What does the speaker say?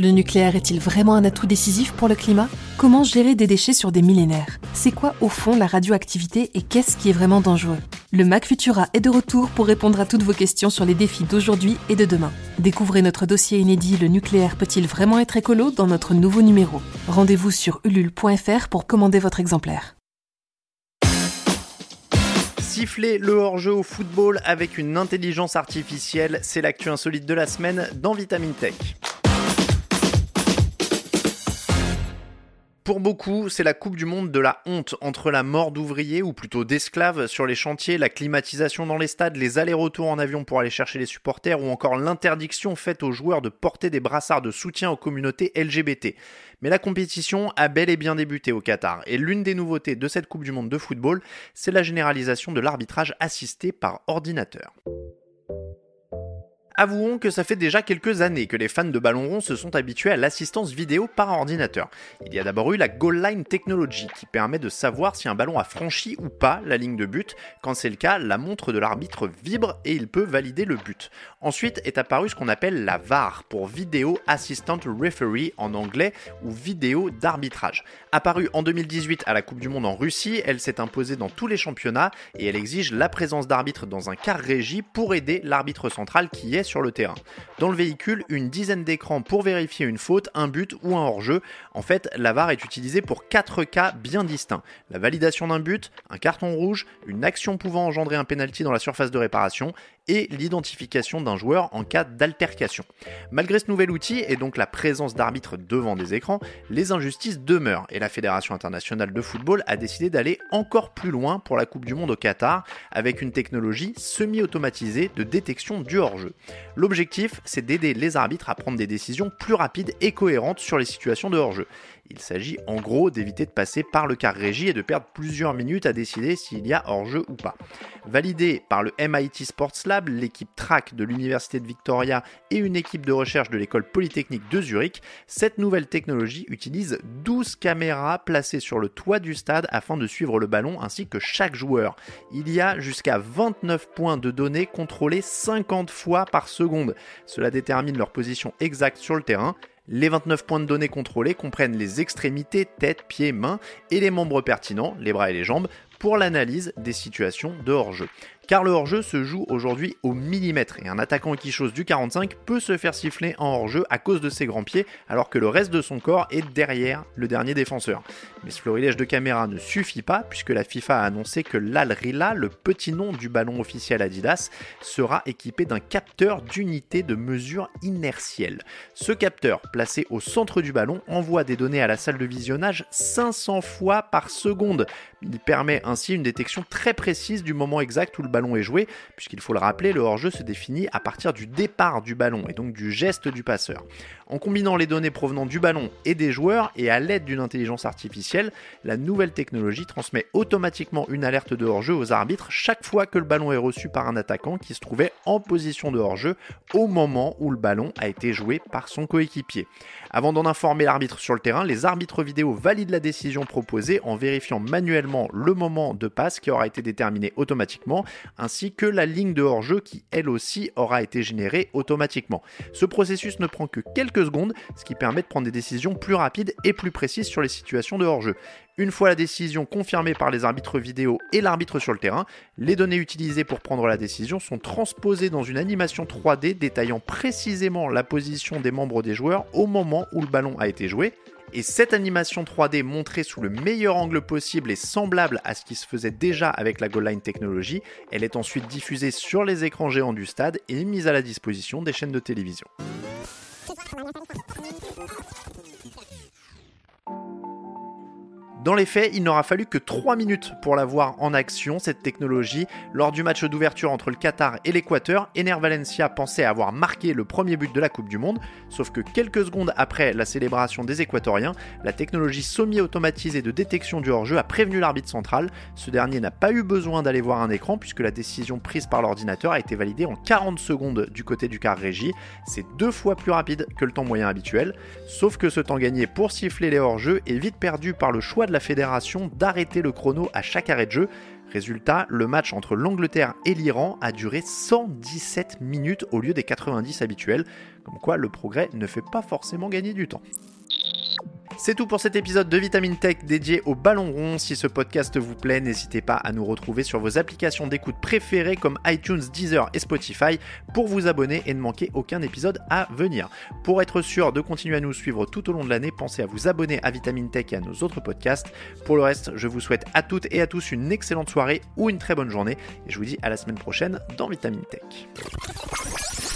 Le nucléaire est-il vraiment un atout décisif pour le climat? Comment gérer des déchets sur des millénaires? C'est quoi au fond la radioactivité et qu'est-ce qui est vraiment dangereux? Le Mac Futura est de retour pour répondre à toutes vos questions sur les défis d'aujourd'hui et de demain. Découvrez notre dossier inédit Le nucléaire peut-il vraiment être écolo dans notre nouveau numéro. Rendez-vous sur ulule.fr pour commander votre exemplaire. Siffler le hors-jeu au football avec une intelligence artificielle, c'est l'actu insolite de la semaine dans Vitamine Tech. Pour beaucoup, c'est la Coupe du Monde de la honte entre la mort d'ouvriers, ou plutôt d'esclaves, sur les chantiers, la climatisation dans les stades, les allers-retours en avion pour aller chercher les supporters, ou encore l'interdiction faite aux joueurs de porter des brassards de soutien aux communautés LGBT. Mais la compétition a bel et bien débuté au Qatar, et l'une des nouveautés de cette Coupe du Monde de football, c'est la généralisation de l'arbitrage assisté par ordinateur. Avouons que ça fait déjà quelques années que les fans de ballon rond se sont habitués à l'assistance vidéo par ordinateur. Il y a d'abord eu la Goal Line Technology qui permet de savoir si un ballon a franchi ou pas la ligne de but. Quand c'est le cas, la montre de l'arbitre vibre et il peut valider le but. Ensuite est apparu ce qu'on appelle la VAR pour Video Assistant Referee en anglais ou vidéo d'arbitrage. Apparue en 2018 à la Coupe du Monde en Russie, elle s'est imposée dans tous les championnats et elle exige la présence d'arbitres dans un car régie pour aider l'arbitre central qui est le terrain. Dans le véhicule, une dizaine d'écrans pour vérifier une faute, un but ou un hors-jeu. En fait, la VAR est utilisée pour quatre cas bien distincts. La validation d'un but, un carton rouge, une action pouvant engendrer un penalty dans la surface de réparation et l'identification d'un joueur en cas d'altercation. Malgré ce nouvel outil et donc la présence d'arbitres devant des écrans, les injustices demeurent et la Fédération internationale de football a décidé d'aller encore plus loin pour la Coupe du Monde au Qatar avec une technologie semi-automatisée de détection du hors-jeu. L'objectif, c'est d'aider les arbitres à prendre des décisions plus rapides et cohérentes sur les situations de hors-jeu. Il s'agit en gros d'éviter de passer par le car régie et de perdre plusieurs minutes à décider s'il y a hors-jeu ou pas. Validé par le MIT Sports Lab, l'équipe TRAC de l'Université de Victoria et une équipe de recherche de l'école polytechnique de Zurich, cette nouvelle technologie utilise 12 caméras placées sur le toit du stade afin de suivre le ballon ainsi que chaque joueur. Il y a jusqu'à 29 points de données contrôlés 50 fois par seconde. Cela détermine leur position exacte sur le terrain les 29 points de données contrôlés comprennent les extrémités, tête, pieds, mains et les membres pertinents, les bras et les jambes, pour l'analyse des situations de hors-jeu car le hors-jeu se joue aujourd'hui au millimètre et un attaquant qui chose du 45 peut se faire siffler en hors-jeu à cause de ses grands pieds alors que le reste de son corps est derrière le dernier défenseur. Mais ce florilège de caméra ne suffit pas puisque la FIFA a annoncé que l'Al-Rila, le petit nom du ballon officiel Adidas, sera équipé d'un capteur d'unité de mesure inertielle. Ce capteur, placé au centre du ballon, envoie des données à la salle de visionnage 500 fois par seconde. Il permet ainsi une détection très précise du moment exact où le ballon est joué, puisqu'il faut le rappeler, le hors-jeu se définit à partir du départ du ballon et donc du geste du passeur. En combinant les données provenant du ballon et des joueurs et à l'aide d'une intelligence artificielle, la nouvelle technologie transmet automatiquement une alerte de hors-jeu aux arbitres chaque fois que le ballon est reçu par un attaquant qui se trouvait en position de hors-jeu au moment où le ballon a été joué par son coéquipier. Avant d'en informer l'arbitre sur le terrain, les arbitres vidéo valident la décision proposée en vérifiant manuellement le moment de passe qui aura été déterminé automatiquement, ainsi que la ligne de hors-jeu qui elle aussi aura été générée automatiquement. Ce processus ne prend que quelques secondes, ce qui permet de prendre des décisions plus rapides et plus précises sur les situations de hors-jeu. Une fois la décision confirmée par les arbitres vidéo et l'arbitre sur le terrain, les données utilisées pour prendre la décision sont transposées dans une animation 3D détaillant précisément la position des membres des joueurs au moment où le ballon a été joué. Et cette animation 3D montrée sous le meilleur angle possible et semblable à ce qui se faisait déjà avec la Goal Technology, elle est ensuite diffusée sur les écrans géants du stade et mise à la disposition des chaînes de télévision. Dans les faits, il n'aura fallu que 3 minutes pour la voir en action, cette technologie. Lors du match d'ouverture entre le Qatar et l'Équateur, Ener Valencia pensait avoir marqué le premier but de la Coupe du Monde, sauf que quelques secondes après la célébration des Équatoriens, la technologie semi-automatisée de détection du hors-jeu a prévenu l'arbitre central. Ce dernier n'a pas eu besoin d'aller voir un écran puisque la décision prise par l'ordinateur a été validée en 40 secondes du côté du car régie. C'est deux fois plus rapide que le temps moyen habituel, sauf que ce temps gagné pour siffler les hors-jeux est vite perdu par le choix la fédération d'arrêter le chrono à chaque arrêt de jeu. Résultat, le match entre l'Angleterre et l'Iran a duré 117 minutes au lieu des 90 habituels, comme quoi le progrès ne fait pas forcément gagner du temps. C'est tout pour cet épisode de Vitamine Tech dédié au ballon rond. Si ce podcast vous plaît, n'hésitez pas à nous retrouver sur vos applications d'écoute préférées comme iTunes, Deezer et Spotify pour vous abonner et ne manquer aucun épisode à venir. Pour être sûr de continuer à nous suivre tout au long de l'année, pensez à vous abonner à Vitamine Tech et à nos autres podcasts. Pour le reste, je vous souhaite à toutes et à tous une excellente soirée ou une très bonne journée et je vous dis à la semaine prochaine dans Vitamine Tech.